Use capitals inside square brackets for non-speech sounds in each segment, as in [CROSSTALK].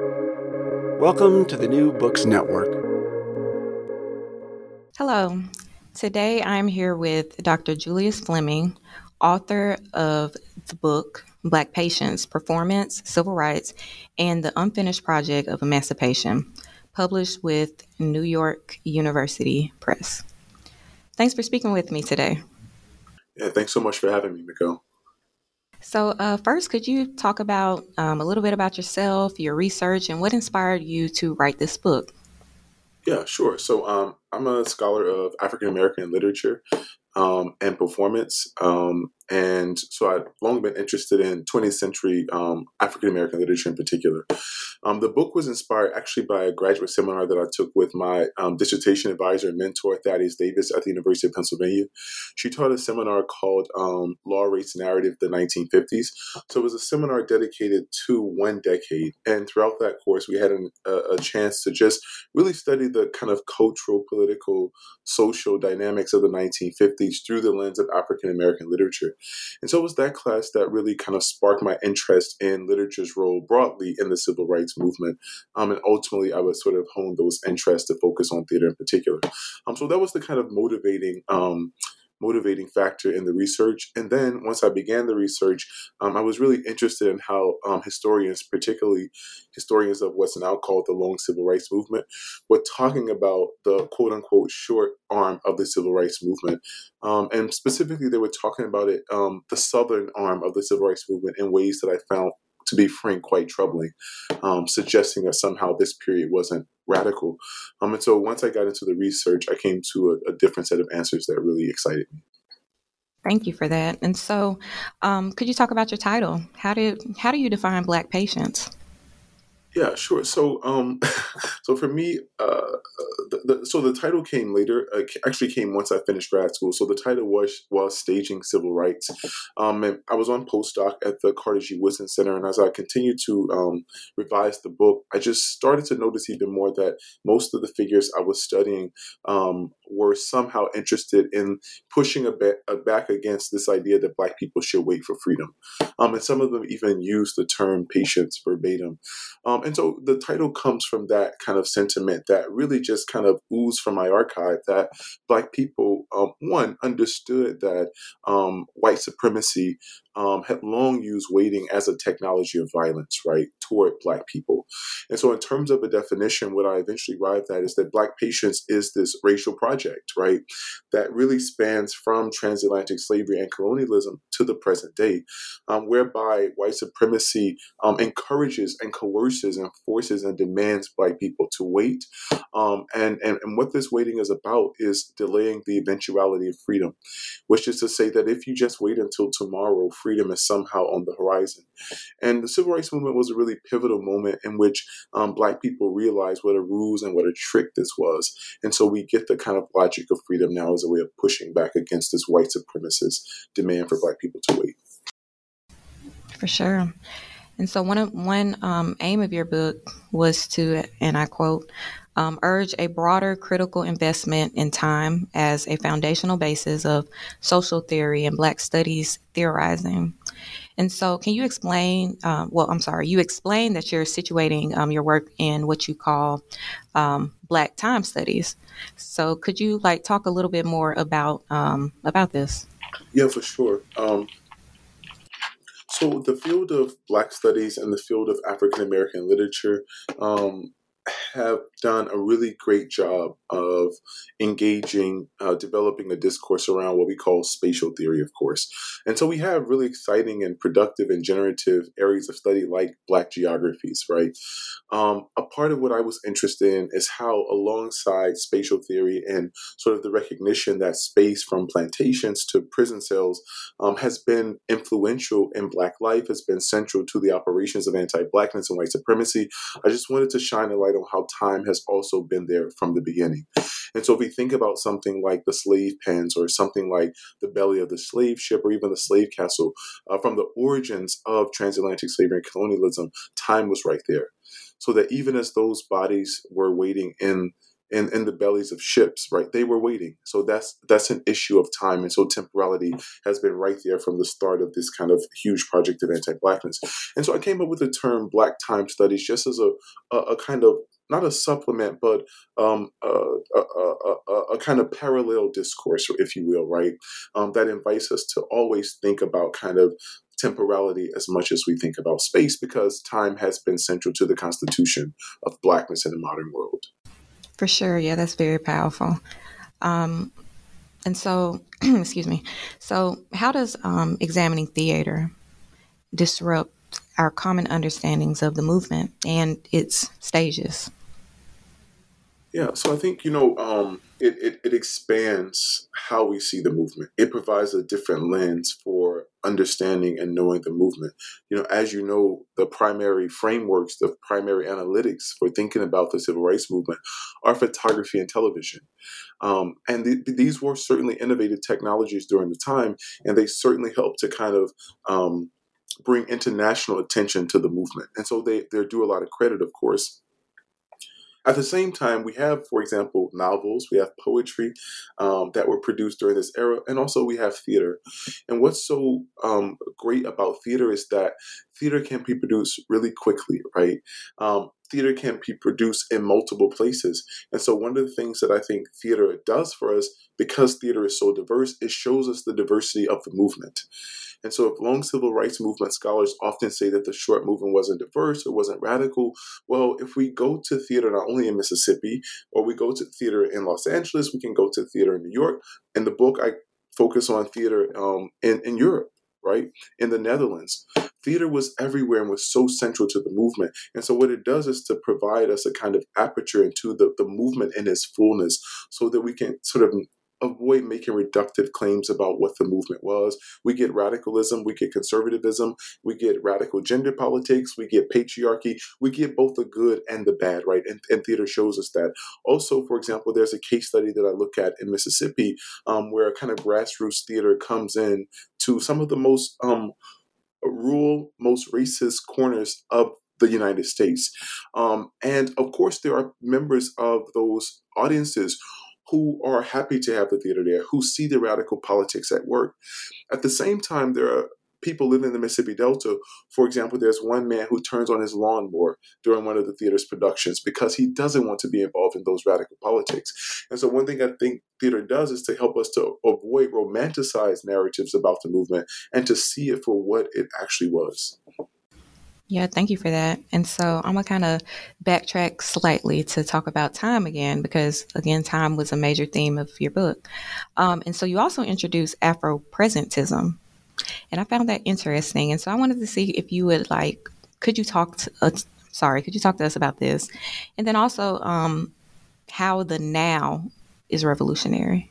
Welcome to the New Books Network. Hello. Today I'm here with Dr. Julius Fleming, author of the book Black Patience Performance, Civil Rights, and the Unfinished Project of Emancipation, published with New York University Press. Thanks for speaking with me today. Yeah, thanks so much for having me, Mickell. So, uh, first, could you talk about um, a little bit about yourself, your research, and what inspired you to write this book? Yeah, sure. So, um, I'm a scholar of African American literature um, and performance. Um, and so I've long been interested in 20th century um, African American literature in particular. Um, the book was inspired actually by a graduate seminar that I took with my um, dissertation advisor and mentor, Thadious Davis, at the University of Pennsylvania. She taught a seminar called um, Law, Race, Narrative, the 1950s. So it was a seminar dedicated to one decade. And throughout that course, we had an, a, a chance to just really study the kind of cultural, political, social dynamics of the 1950s through the lens of African American literature. And so it was that class that really kind of sparked my interest in literature's role broadly in the civil rights movement. Um, and ultimately, I would sort of hone those interests to focus on theater in particular. Um, so that was the kind of motivating um, motivating factor in the research. And then once I began the research, um, I was really interested in how um, historians, particularly historians of what's now called the long civil rights movement, were talking about the quote unquote short arm of the civil rights movement. Um, and specifically, they were talking about it, um, the southern arm of the civil rights movement, in ways that I found to be frank, quite troubling, um, suggesting that somehow this period wasn't radical. Um, and so once I got into the research, I came to a, a different set of answers that really excited me. Thank you for that. And so, um, could you talk about your title? How do how do you define Black patience? Yeah, sure. So, um, [LAUGHS] so for me, uh, the, the, so the title came later. Uh, actually, came once I finished grad school. So the title was was staging civil rights. Um, and I was on postdoc at the Carter G. Woodson Center, and as I continued to um, revise the book, I just started to notice even more that most of the figures I was studying um, were somehow interested in pushing a, bit, a back against this idea that Black people should wait for freedom. Um, and some of them even used the term patience verbatim. Um, and so the title comes from that kind of sentiment that really just kind of oozed from my archive that Black people, um, one, understood that um, white supremacy um, had long used waiting as a technology of violence, right, toward Black people. And so, in terms of a definition, what I eventually arrived at is that Black patience is this racial project, right, that really spans from transatlantic slavery and colonialism to the present day, um, whereby white supremacy um, encourages and coerces and forces and demands Black people to wait. Um, and, and, and what this waiting is about is delaying the eventuality of freedom, which is to say that if you just wait until tomorrow, freedom is somehow on the horizon. And the civil rights movement was a really pivotal moment in which um, Black people realized what a ruse and what a trick this was. And so we get the kind of logic of freedom now as a way of pushing back against this white supremacist demand for Black people to wait. For sure. And so one of, one um, aim of your book was to, and I quote, um, urge a broader critical investment in time as a foundational basis of social theory and Black studies theorizing. And so, can you explain? Um, well, I'm sorry, you explained that you're situating um, your work in what you call um, Black time studies. So, could you like talk a little bit more about um, about this? Yeah, for sure. Um, so, the field of Black studies and the field of African American literature have done a really great job of engaging, uh, developing a discourse around what we call spatial theory, of course. And so we have really exciting and productive and generative areas of study like Black geographies, right? Um, a part of what I was interested in is how, alongside spatial theory and sort of the recognition that space from plantations to prison cells um, has been influential in Black life, has been central to the operations of anti Blackness and white supremacy, I just wanted to shine a light on how time has also been there from the beginning. And so if we think about something like the slave pens or something like the belly of the slave ship or even the slave castle, uh, from the origins of transatlantic slavery and colonialism, time was right there. So that even as those bodies were waiting in in, in the bellies of ships, right? They were waiting. So that's that's an issue of time. And so temporality has been right there from the start of this kind of huge project of anti-blackness. And so I came up with the term black time studies just as a, a, a kind of not a supplement, but um, a, a, a, a, kind of parallel discourse, if you will, right? Um, that invites us to always think about kind of temporality as much as we think about space because time has been central to the constitution of blackness in the modern world. For sure. Yeah, that's very powerful. Um, and so, [CLEARS THROAT] excuse me. So, how does um, examining theater disrupt our common understandings of the movement and its stages? Yeah, so I think, you know, um, it, it, it, expands how we see the movement. It provides a different lens for understanding and knowing the movement. You know, as you know, the primary frameworks, the primary analytics for thinking about the civil rights movement are photography and television. Um, and th- these were certainly innovative technologies during the time, and they certainly helped to kind of um, bring international attention to the movement. And so they, they're due a lot of credit, of course. At the same time, we have, for example, novels, we have poetry um, that were produced during this era, and also we have theater. And what's so um, great about theater is that theater can be produced really quickly, right? Um, theater can be produced in multiple places. And so, one of the things that I think theater does for us, because theater is so diverse, it shows us the diversity of the movement. And so, if long civil rights movement scholars often say that the short movement wasn't diverse or wasn't radical, well, if we go to theater not only in Mississippi, or we go to theater in Los Angeles, we can go to theater in New York. In the book, I focus on theater um, in, in Europe, right? In the Netherlands. Theater was everywhere and was so central to the movement. And so, what it does is to provide us a kind of aperture into the, the movement in its fullness so that we can sort of avoid making reductive claims about what the movement was. We get radicalism, we get conservatism, we get radical gender politics, we get patriarchy, we get both the good and the bad, right? And, and theater shows us that. Also, for example, there's a case study that I look at in Mississippi um, where a kind of grassroots theater comes in to some of the most um, rural, most racist corners of the United States. Um, and of course, there are members of those audiences who are happy to have the theater there, who see the radical politics at work. At the same time, there are people living in the Mississippi Delta. For example, there's one man who turns on his lawnmower during one of the theater's productions because he doesn't want to be involved in those radical politics. And so, one thing I think theater does is to help us to avoid romanticized narratives about the movement and to see it for what it actually was. Yeah, thank you for that. And so I'm going to kind of backtrack slightly to talk about time again, because again, time was a major theme of your book. Um, and so you also introduced Afro presentism. And I found that interesting. And so I wanted to see if you would like, could you talk to, uh, sorry, could you talk to us about this? And then also um, how the now is revolutionary.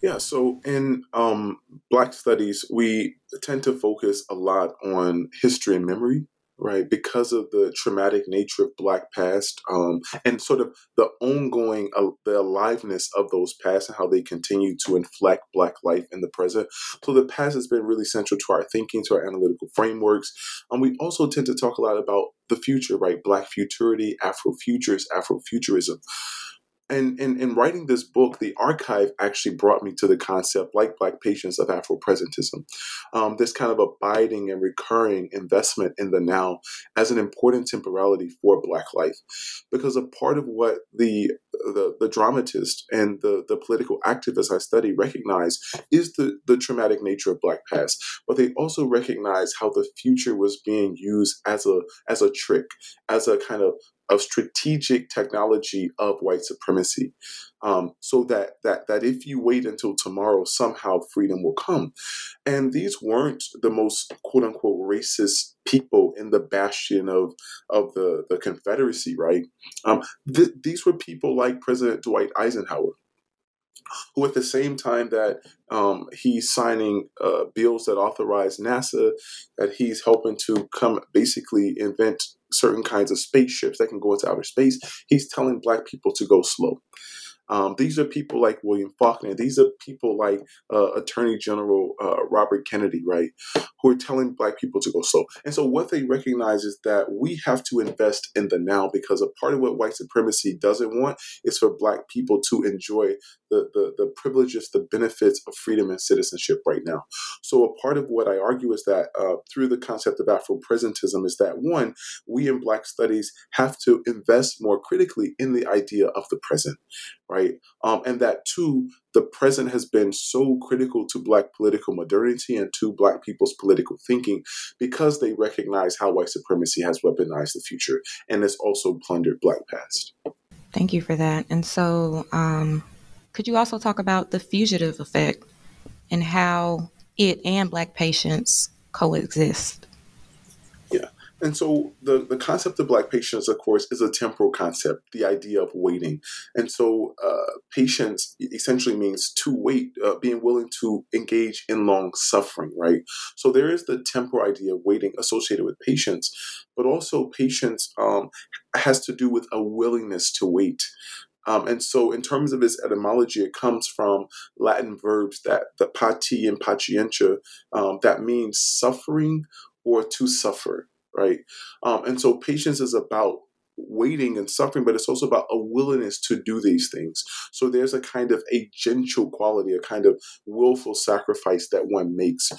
Yeah, so in um, Black studies, we tend to focus a lot on history and memory, right? Because of the traumatic nature of Black past um, and sort of the ongoing, uh, the aliveness of those past and how they continue to inflect Black life in the present. So the past has been really central to our thinking, to our analytical frameworks. And we also tend to talk a lot about the future, right? Black futurity, Afrofutures, Afrofuturism and in, in writing this book, the archive actually brought me to the concept, like Black patience, of Afropresentism. Um, this kind of abiding and recurring investment in the now as an important temporality for Black life. Because a part of what the the, the dramatist and the, the political activists I study recognize is the, the traumatic nature of Black past, but they also recognize how the future was being used as a as a trick, as a kind of of strategic technology of white supremacy, um, so that that that if you wait until tomorrow, somehow freedom will come. And these weren't the most quote unquote racist people in the bastion of of the the Confederacy, right? Um, th- these were people like President Dwight Eisenhower, who at the same time that um, he's signing uh, bills that authorize NASA, that he's helping to come basically invent certain kinds of spaceships that can go into outer space, he's telling black people to go slow. Um, these are people like William Faulkner. These are people like uh, Attorney General uh, Robert Kennedy, right, who are telling Black people to go slow. And so, what they recognize is that we have to invest in the now because a part of what white supremacy doesn't want is for Black people to enjoy the, the, the privileges, the benefits of freedom and citizenship right now. So, a part of what I argue is that uh, through the concept of Afro presentism is that one, we in Black studies have to invest more critically in the idea of the present, right? Um, and that two, the present has been so critical to Black political modernity and to Black people's political thinking because they recognize how white supremacy has weaponized the future and has also plundered Black past. Thank you for that. And so, um, could you also talk about the fugitive effect and how it and Black patience coexist? And so the, the concept of Black patience, of course, is a temporal concept, the idea of waiting. And so uh, patience essentially means to wait, uh, being willing to engage in long suffering, right? So there is the temporal idea of waiting associated with patience, but also patience um, has to do with a willingness to wait. Um, and so, in terms of its etymology, it comes from Latin verbs that the pati and patientia um, that means suffering or to suffer, right? Um, and so, patience is about waiting and suffering, but it's also about a willingness to do these things. So there's a kind of a gentle quality, a kind of willful sacrifice that one makes.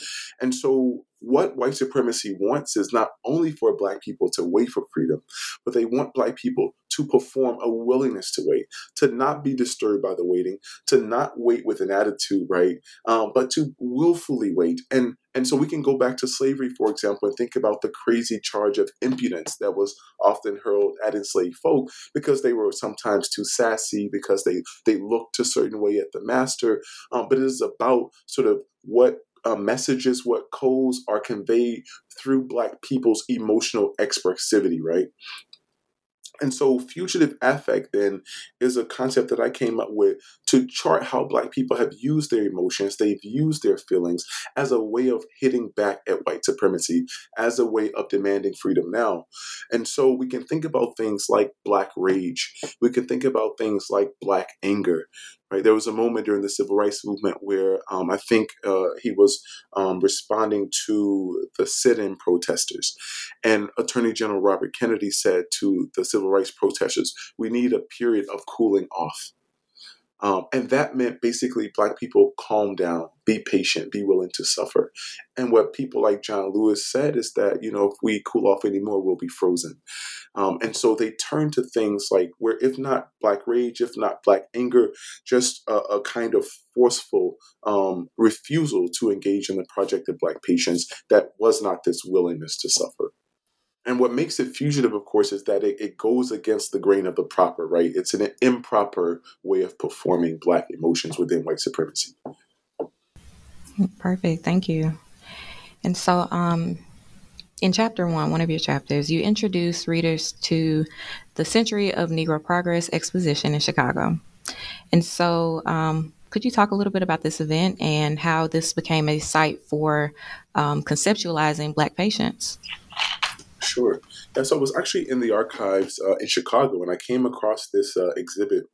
And so what white supremacy wants is not only for black people to wait for freedom, but they want black people to perform a willingness to wait, to not be disturbed by the waiting, to not wait with an attitude, right? Um, but to willfully wait. And and so we can go back to slavery, for example, and think about the crazy charge of impudence that was often hurled at enslaved folk because they were sometimes too sassy, because they they looked a certain way at the master. Um, but it is about sort of what uh, messages, what codes are conveyed through Black people's emotional expressivity, right? And so, fugitive affect then is a concept that I came up with to chart how Black people have used their emotions, they've used their feelings as a way of hitting back at white supremacy, as a way of demanding freedom now. And so, we can think about things like Black rage, we can think about things like Black anger, Right, there was a moment during the civil rights movement where um, I think uh, he was um, responding to the sit-in protesters, and Attorney General Robert Kennedy said to the civil rights protesters, "We need a period of cooling off." Um, and that meant basically black people calm down, be patient, be willing to suffer. And what people like John Lewis said is that, you know, if we cool off anymore, we'll be frozen. Um, and so they turn to things like where, if not black rage, if not black anger, just a, a kind of forceful um, refusal to engage in the project of black patience that was not this willingness to suffer. And what makes it fugitive, of course, is that it, it goes against the grain of the proper, right? It's an improper way of performing Black emotions within white supremacy. Perfect. Thank you. And so, um, in chapter one, one of your chapters, you introduce readers to the Century of Negro Progress exposition in Chicago. And so, um, could you talk a little bit about this event and how this became a site for um, conceptualizing Black patience? Sure. Yeah, so I was actually in the archives uh, in Chicago and I came across this uh, exhibit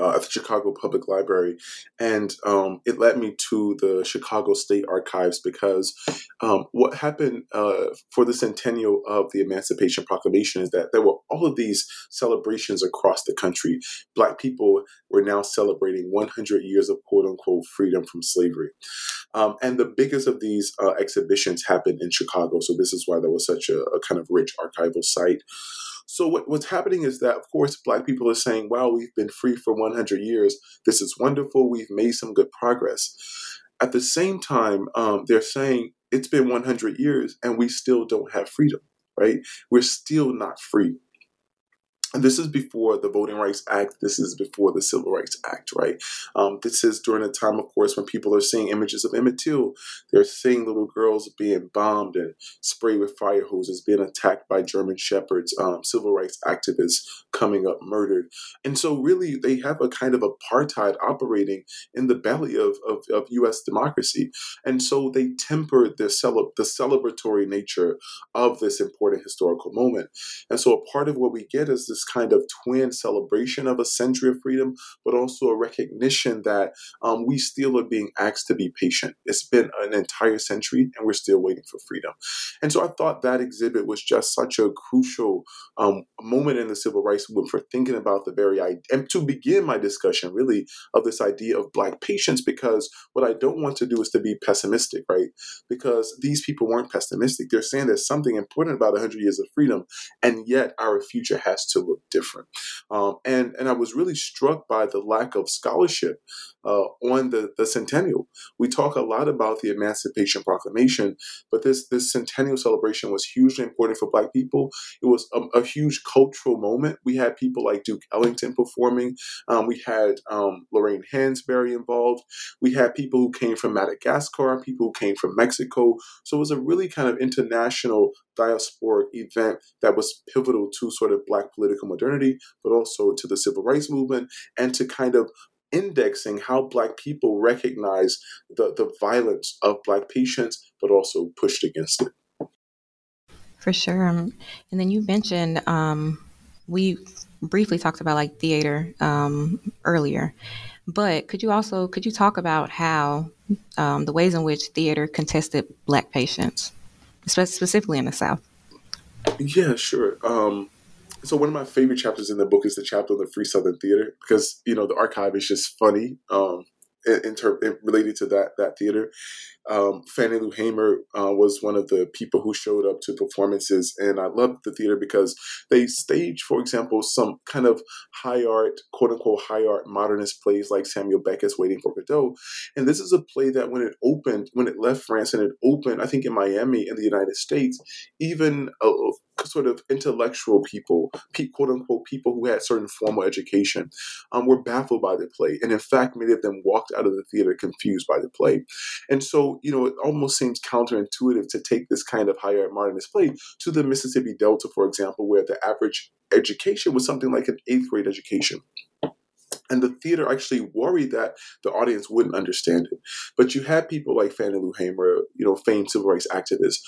uh, at the Chicago Public Library, and um, it led me to the Chicago State Archives because um, what happened uh, for the centennial of the Emancipation Proclamation is that there were all of these celebrations across the country. Black people were now celebrating 100 years of quote unquote freedom from slavery. Um, and the biggest of these uh, exhibitions happened in Chicago, so this is why there was such a, a kind of rich archival site. So what, what's happening is that, of course, Black people are saying, "Wow, we've been free for 100 years. This is wonderful. We've made some good progress." At the same time, um, they're saying it's been 100 years and we still don't have freedom. Right? We're still not free. And this is before the Voting Rights Act. This is before the Civil Rights Act, right? Um, this is during a time, of course, when people are seeing images of Emmett Till. They're seeing little girls being bombed and sprayed with fire hoses, being attacked by German shepherds, um, civil rights activists coming up murdered. And so, really, they have a kind of apartheid operating in the belly of, of, of U.S. democracy. And so, they temper the, cele- the celebratory nature of this important historical moment. And so, a part of what we get is this this kind of twin celebration of a century of freedom, but also a recognition that um, we still are being asked to be patient. It's been an entire century and we're still waiting for freedom. And so I thought that exhibit was just such a crucial um, moment in the civil rights movement for thinking about the very idea, and to begin my discussion really of this idea of Black patience, because what I don't want to do is to be pessimistic, right? Because these people weren't pessimistic. They're saying there's something important about 100 years of freedom, and yet our future has to look different. Um, and, and I was really struck by the lack of scholarship uh, on the, the centennial. We talk a lot about the Emancipation Proclamation, but this, this centennial celebration was hugely important for Black people. It was a, a huge cultural moment. We had people like Duke Ellington performing. Um, we had um, Lorraine Hansberry involved. We had people who came from Madagascar, people who came from Mexico. So it was a really kind of international diasporic event that was pivotal to sort of Black political modernity, but also to the civil rights movement and to kind of indexing how Black people recognize the, the violence of Black patience, but also pushed against it. For sure. Um, and then you mentioned um, we briefly talked about like theater um, earlier, but could you also could you talk about how um, the ways in which theater contested Black patience, specifically in the South? Yeah, sure. Um, so one of my favorite chapters in the book is the chapter on the Free Southern Theater because you know the archive is just funny um, in, related to that that theater. Um, Fannie Lou Hamer uh, was one of the people who showed up to performances, and I loved the theater because they staged, for example, some kind of high art, quote unquote, high art modernist plays like Samuel Beckett's Waiting for Godot. And this is a play that when it opened, when it left France and it opened, I think in Miami in the United States, even uh, sort of intellectual people, quote unquote, people who had certain formal education, um, were baffled by the play. And in fact, many of them walked out of the theater confused by the play. And so, you know, it almost seems counterintuitive to take this kind of higher modernist play to the Mississippi Delta, for example, where the average education was something like an eighth grade education. And the theater actually worried that the audience wouldn't understand it. But you had people like Fannie Lou Hamer, you know, famed civil rights activists,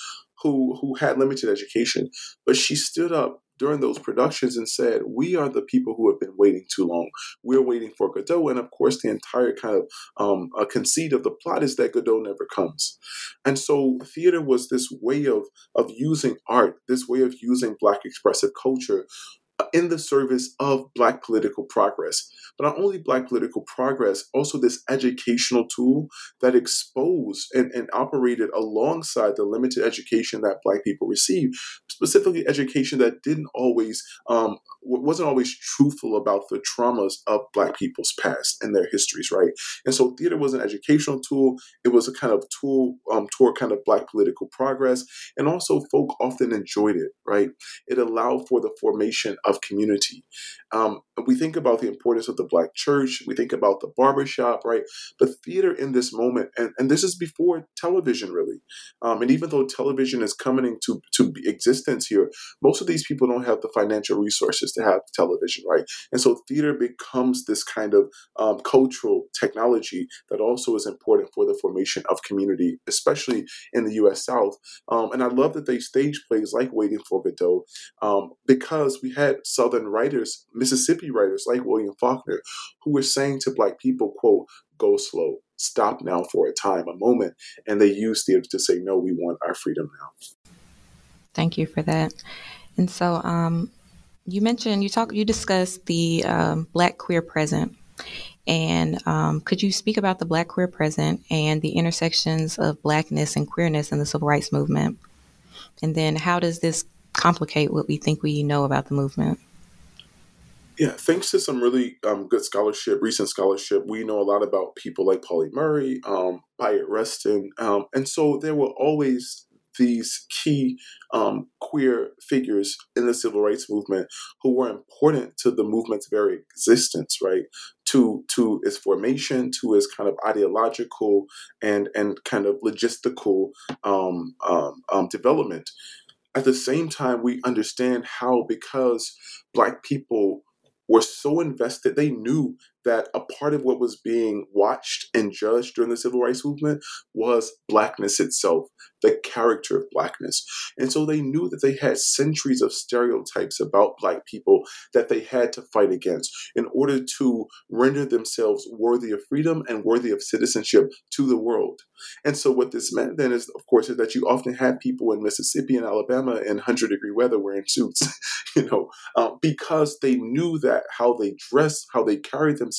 who who had limited education, but she stood up during those productions and said, "We are the people who have been waiting too long. We're waiting for Godot." And of course, the entire kind of um, conceit of the plot is that Godot never comes. And so, theater was this way of of using art, this way of using Black expressive culture in the service of Black political progress. But not only Black political progress, also this educational tool that exposed and, and operated alongside the limited education that Black people receive, specifically education that didn't always, um, wasn't always truthful about the traumas of Black people's past and their histories, right? And so theater was an educational tool. It was a kind of tool um, toward kind of Black political progress. And also, folk often enjoyed it, right? It allowed for the formation of community. Um, we think about the importance of the Black church, we think about the barbershop, right? But theater in this moment, and, and this is before television, really. Um, and even though television is coming into to existence here, most of these people don't have the financial resources to have television, right? And so theater becomes this kind of um, cultural technology that also is important for the formation of community, especially in the U.S. South. Um, and I love that they stage plays like Waiting for Godot um, because we had Southern writers, Mississippi writers like William Faulkner, who were saying to Black people, quote, go slow, stop now for a time, a moment. And they used theater to say, no, we want our freedom now. Thank you for that. And so um, you mentioned, you talk, you discussed the um, Black queer present. And um, could you speak about the Black queer present and the intersections of Blackness and queerness in the civil rights movement? And then how does this complicate what we think we know about the movement? Yeah, thanks to some really um, good scholarship, recent scholarship, we know a lot about people like Pauli Murray, um, Rustin, um, and so there were always these key um, queer figures in the civil rights movement who were important to the movement's very existence, right? To to its formation, to its kind of ideological and and kind of logistical um, um, um development. At the same time, we understand how because Black people were so invested, they knew that a part of what was being watched and judged during the civil rights movement was blackness itself, the character of blackness. And so they knew that they had centuries of stereotypes about black people that they had to fight against in order to render themselves worthy of freedom and worthy of citizenship to the world. And so what this meant then is, of course, is that you often had people in Mississippi and Alabama in 100 degree weather wearing suits, [LAUGHS] you know, um, because they knew that how they dressed, how they carried themselves,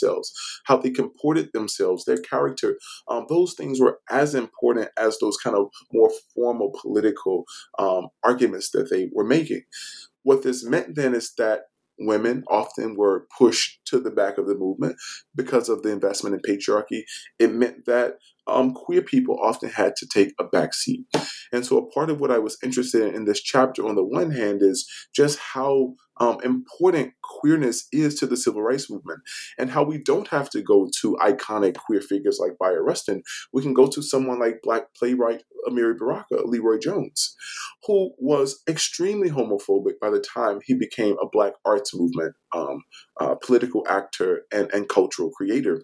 how they comported themselves, their character, um, those things were as important as those kind of more formal political um, arguments that they were making. What this meant then is that women often were pushed to the back of the movement because of the investment in patriarchy. It meant that um, queer people often had to take a back seat. And so, a part of what I was interested in in this chapter, on the one hand, is just how um, important queerness is to the civil rights movement and how we don't have to go to iconic queer figures like Bayard Rustin. We can go to someone like black playwright Amiri Baraka, LeRoi Jones, who was extremely homophobic by the time he became a black arts movement um, uh, political actor and, and cultural creator.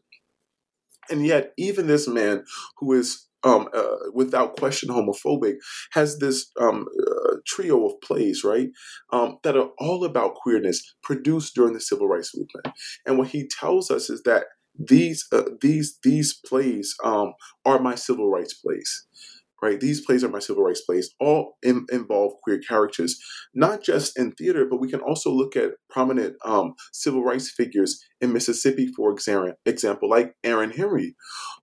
And yet, even this man who is um, uh, without question homophobic, has this um, uh, trio of plays, right, um, that are all about queerness produced during the civil rights movement. And what he tells us is that these uh, these these plays um, are my civil rights plays right? These plays are my civil rights plays, all in, involve queer characters, not just in theater, but we can also look at prominent um, civil rights figures in Mississippi, for example, like Aaron Henry,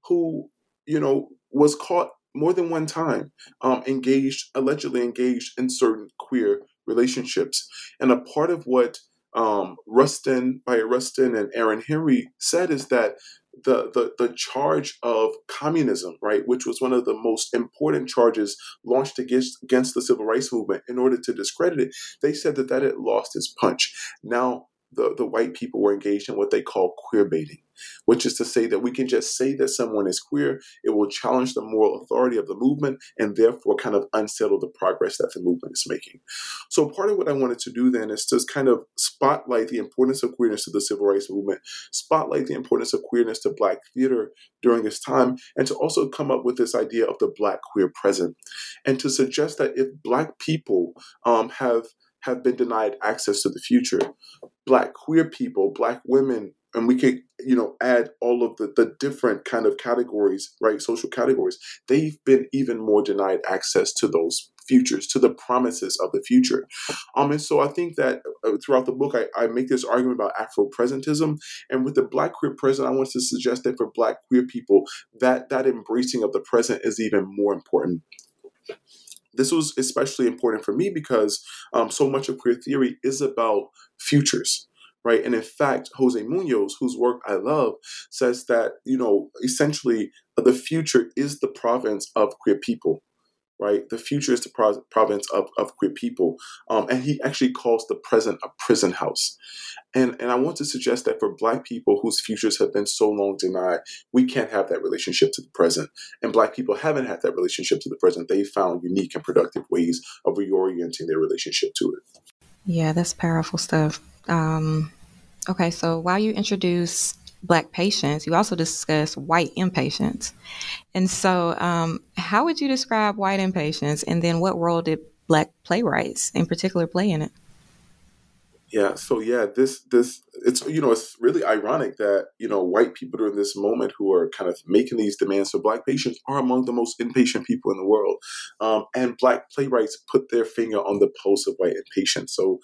who, you know, was caught more than one time um, engaged, allegedly engaged in certain queer relationships. And a part of what um, Rustin, Bayard Rustin and Aaron Henry said is that the, the, the charge of communism, right, which was one of the most important charges launched against, against the civil rights movement in order to discredit it, they said that that had lost its punch. Now, the, the white people were engaged in what they call queer baiting, which is to say that we can just say that someone is queer. It will challenge the moral authority of the movement and therefore kind of unsettle the progress that the movement is making. So, part of what I wanted to do then is to kind of spotlight the importance of queerness to the civil rights movement, spotlight the importance of queerness to Black theater during this time, and to also come up with this idea of the Black queer present, and to suggest that if Black people um, have have been denied access to the future. Black queer people, black women, and we could, you know, add all of the, the different kind of categories, right? Social categories. They've been even more denied access to those futures, to the promises of the future. Um, and so I think that uh, throughout the book, I, I make this argument about Afro-presentism. And with the Black queer present, I want to suggest that for Black queer people, that that embracing of the present is even more important this was especially important for me because um, so much of queer theory is about futures right? And in fact, Jose Munoz, whose work I love, says that, you know, essentially the future is the province of queer people, right? The future is the pro- province of, of queer people. Um, and he actually calls the present a prison house. And, and I want to suggest that for Black people whose futures have been so long denied, we can't have that relationship to the present. And Black people haven't had that relationship to the present. They found unique and productive ways of reorienting their relationship to it. Yeah, that's powerful stuff. Um, okay, so while you introduce Black patience, you also discuss white impatience. And so, um, how would you describe white impatience? And then, what role did Black playwrights in particular play in it? Yeah, so yeah, this this it's you know it's really ironic that you know white people during this moment who are kind of making these demands for black patience are among the most impatient people in the world, um, and black playwrights put their finger on the pulse of white impatience. So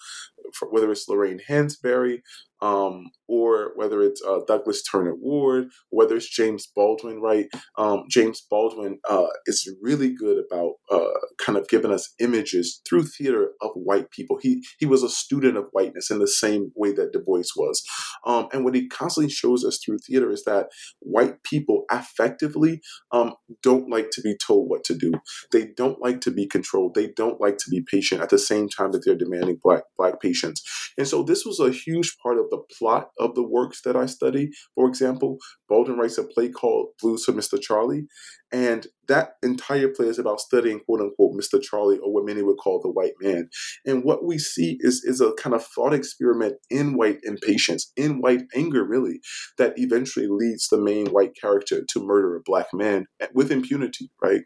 whether it's Lorraine Hansberry um, or whether it's uh, Douglas Turner Ward, whether it's James Baldwin, right? Um, James Baldwin uh, is really good about uh, kind of giving us images through theater of white people. He he was a student of whiteness in the same way that Du Bois was, um, and what he constantly shows us through theater is that white people affectively um, don't like to be told what to do. They don't like to be controlled. They don't like to be patient at the same time that they're demanding black black patience. And so this was a huge part of the plot of the works that I study. For example, Baldwin writes a play called Blues for Mr. Charlie. And that entire play is about studying, quote unquote, Mr. Charlie, or what many would call the white man. And what we see is, is a kind of thought experiment in white impatience, in white anger, really, that eventually leads the main white character to murder a black man with impunity, right?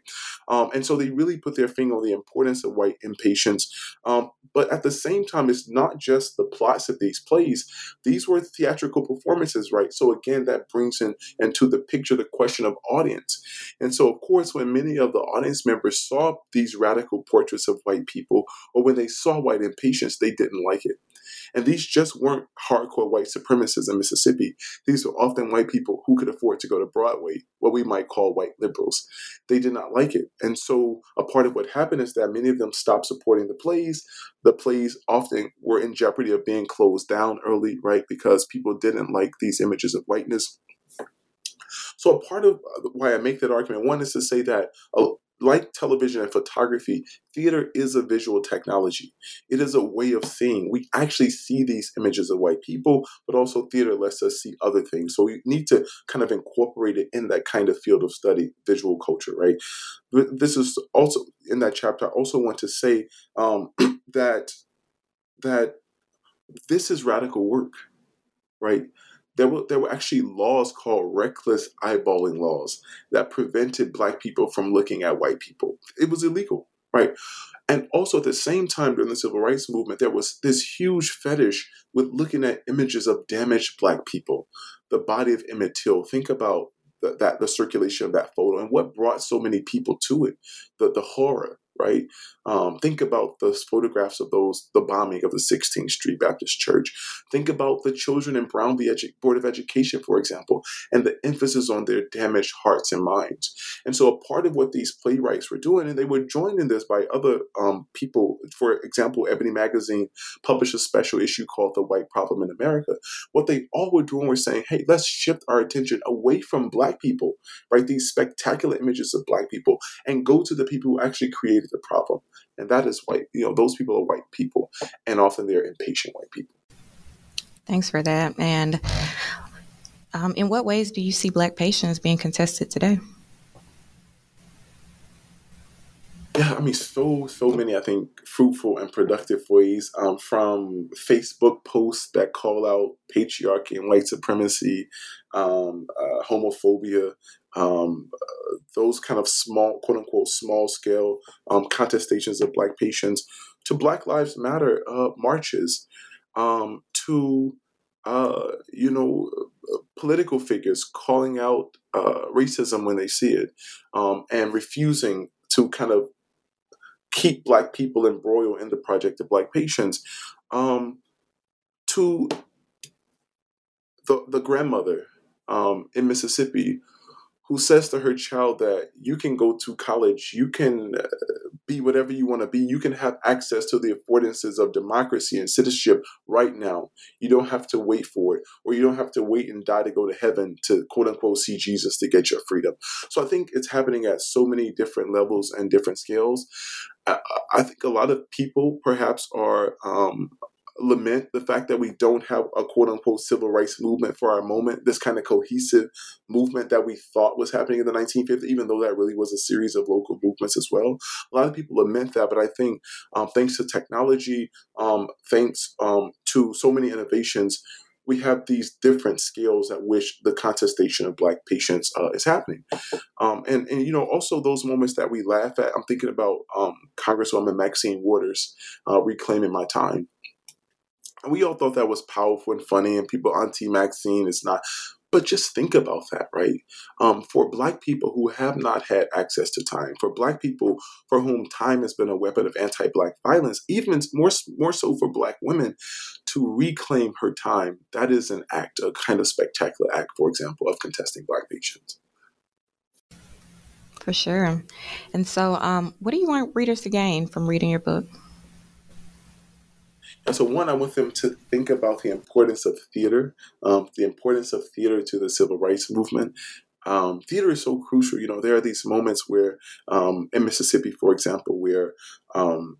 Um, and so they really put their finger on the importance of white impatience. Um, but at the same time, it's not just the plots of these plays, these were theatrical performances, right? So again, that brings in into the picture the question of audience. And so, of course, when many of the audience members saw these radical portraits of white people, or when they saw white impatience, they didn't like it. And these just weren't hardcore white supremacists in Mississippi. These were often white people who could afford to go to Broadway, what we might call white liberals. They did not like it. And so a part of what happened is that many of them stopped supporting the plays. The plays often were in jeopardy of being closed down early, right? Because people didn't like these images of whiteness. So a part of why I make that argument, one is to say that like television and photography, theater is a visual technology. It is a way of seeing. We actually see these images of white people, but also theater lets us see other things. So we need to kind of incorporate it in that kind of field of study, visual culture, right? This is also in that chapter. I also want to say um, [CLEARS THROAT] that that this is radical work, right? There were there were actually laws called reckless eyeballing laws that prevented black people from looking at white people. It was illegal, right? And also at the same time during the civil rights movement, there was this huge fetish with looking at images of damaged black people. The body of Emmett Till. Think about the, that the circulation of that photo and what brought so many people to it. The the horror, right? Um, think about the photographs of those, the bombing of the 16th Street Baptist Church. Think about the children in Brown v. Edu- Board of Education, for example, and the emphasis on their damaged hearts and minds. And so, a part of what these playwrights were doing, and they were joined in this by other um, people. For example, Ebony Magazine published a special issue called "The White Problem in America." What they all were doing was saying, "Hey, let's shift our attention away from Black people, right? These spectacular images of Black people, and go to the people who actually created the problem." and that is white. You know, those people are white people, and often they're impatient white people. Thanks for that. And um, in what ways do you see Black patience being contested today? Yeah, I mean, so so many. I think fruitful and productive ways um, from Facebook posts that call out patriarchy and white supremacy, um, uh, homophobia, um, uh, those kind of small, quote unquote, small scale um, contestations of Black patience, to Black Lives Matter uh, marches, um, to uh, you know political figures calling out uh, racism when they see it, um, and refusing to kind of keep Black people embroiled in the project of Black patience, um, to the the grandmother um, in Mississippi who says to her child that you can go to college, you can uh, be whatever you want to be, you can have access to the affordances of democracy and citizenship right now. You don't have to wait for it, or you don't have to wait and die to go to heaven to quote unquote see Jesus to get your freedom. So I think it's happening at so many different levels and different scales. I, think a lot of people perhaps are um, lament the fact that we don't have a quote unquote civil rights movement for our moment, this kind of cohesive movement that we thought was happening in the 1950s, even though that really was a series of local movements as well. A lot of people lament that, but I think um, thanks to technology, um, thanks um, to so many innovations, we have these different scales at which the contestation of black patience uh, is happening. Um, and, and, you know, also those moments that we laugh at, I'm thinking about um, Congresswoman Maxine Waters uh, reclaiming my time we all thought that was powerful and funny, and people, Auntie Maxine is not. But just think about that, right? Um, for Black people who have not had access to time, for Black people for whom time has been a weapon of anti-Black violence, even more more so for Black women, to reclaim her time, that is an act, a kind of spectacular act, for example, of contesting Black patience. For sure. And so, um, what do you want readers to gain from reading your book? And so, one, I want them to think about the importance of theater, um, the importance of theater to the civil rights movement. Um, theater is so crucial. You know, there are these moments where, um, in Mississippi, for example, where um,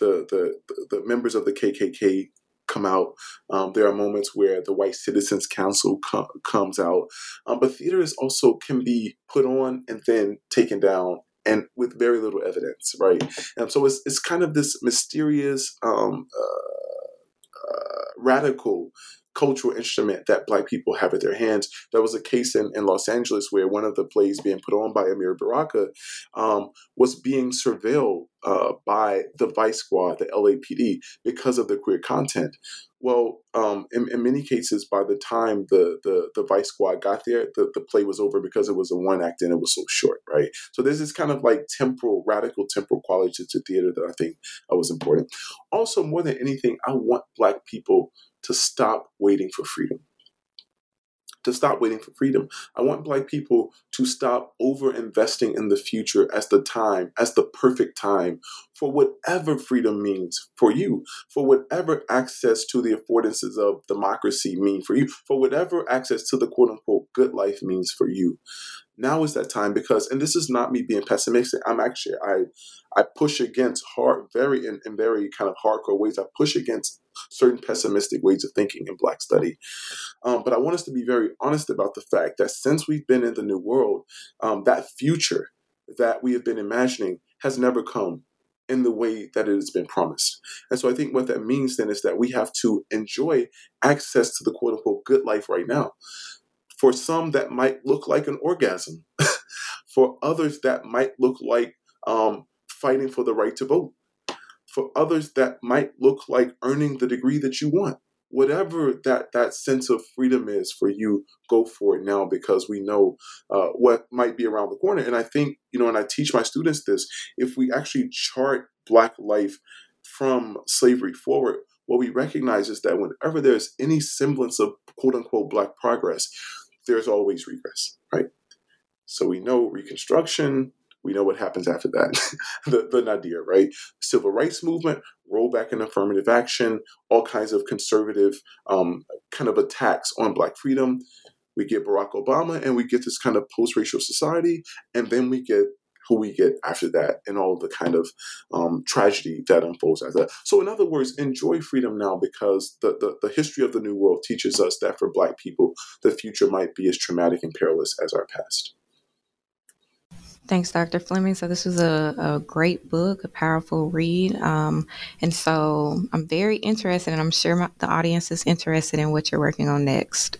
the, the the members of the KKK come out. Um, there are moments where the White Citizens Council co- comes out. Um, but theaters also can be put on and then taken down and with very little evidence, right? And so it's, it's kind of this mysterious, um, uh, uh, radical cultural instrument that black people have at their hands. There was a case in, in Los Angeles where one of the plays being put on by Amiri Baraka um, was being surveilled uh, by the Vice Squad, the LAPD, because of the queer content. Well, um, in, in, many cases, by the time the, the, the Vice Squad got there, the, the play was over because it was a one act and it was so short, right? So there's this kind of like temporal, radical temporal quality to, to theater that I think uh, was important. Also, more than anything, I want Black people to stop waiting for freedom. To stop waiting for freedom. I want Black people to stop over investing in the future as the time, as the perfect time for whatever freedom means for you, for whatever access to the affordances of democracy mean for you, for whatever access to the quote unquote good life means for you now is that time because and this is not me being pessimistic i'm actually i i push against hard very in, in very kind of hardcore ways i push against certain pessimistic ways of thinking in black study um, but i want us to be very honest about the fact that since we've been in the new world um, that future that we have been imagining has never come in the way that it has been promised. And so I think what that means then is that we have to enjoy access to the quote unquote good life right now. For some, that might look like an orgasm. [LAUGHS] For others, that might look like um, fighting for the right to vote. For others, that might look like earning the degree that you want. Whatever that, that sense of freedom is for you, go for it now because we know uh, what might be around the corner. And I think, you know, and I teach my students this if we actually chart Black life from slavery forward, what we recognize is that whenever there's any semblance of quote unquote Black progress, there's always regress, right? So we know Reconstruction, we know what happens after that, [LAUGHS] the, the nadir, right? Civil rights movement, rollback in affirmative action, all kinds of conservative um, kind of attacks on Black freedom. We get Barack Obama and we get this kind of post racial society, and then we get who we get after that and all the kind of um, tragedy that unfolds after that. So, in other words, enjoy freedom now because the, the, the history of the New World teaches us that for Black people, the future might be as traumatic and perilous as our past. Thanks, Dr. Fleming. So, this was a, a great book, a powerful read. Um, and so, I'm very interested, and I'm sure my, the audience is interested in what you're working on next.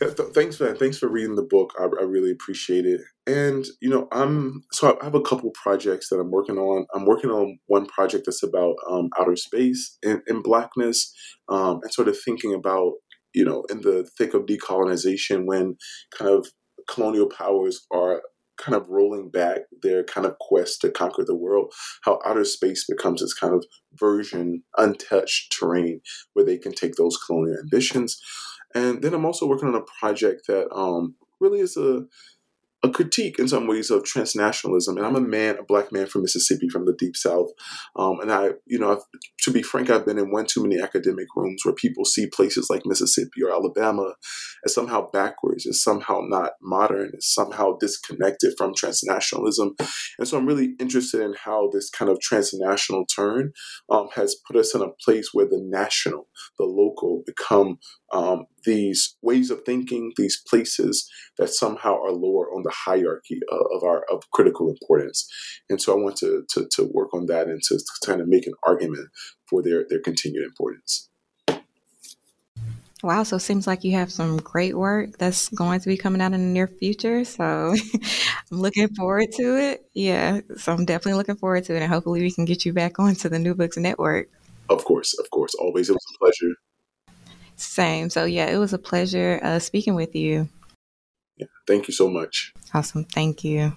Yeah, th- thanks for that. Thanks for reading the book. I, I, really appreciate it. And you know, I'm so I have a couple projects that I'm working on. I'm working on one project that's about um, outer space and, and blackness, um, and sort of thinking about you know, in the thick of decolonization, when kind of colonial powers are kind of rolling back their kind of quest to conquer the world, how outer space becomes this kind of version, untouched terrain where they can take those colonial ambitions. And then I'm also working on a project that um, really is a a critique in some ways of transnationalism. And I'm a man, a black man from Mississippi, from the deep south. Um, and I, you know, I've, to be frank, I've been in one too many academic rooms where people see places like Mississippi or Alabama as somehow backwards, as somehow not modern, as somehow disconnected from transnationalism. And so I'm really interested in how this kind of transnational turn um, has put us in a place where the national, the local become um, these ways of thinking, these places that somehow are lower on the hierarchy of, of our of critical importance. And so I want to, to, to work on that and to, to kind of make an argument for their, their continued importance. Wow, so it seems like you have some great work that's going to be coming out in the near future. So [LAUGHS] I'm looking forward to it. Yeah, so I'm definitely looking forward to it. And hopefully we can get you back onto the New Books Network. Of course, of course. Always. It was a pleasure. Same. So, yeah, it was a pleasure uh, speaking with you. Yeah. Thank you so much. Awesome. Thank you.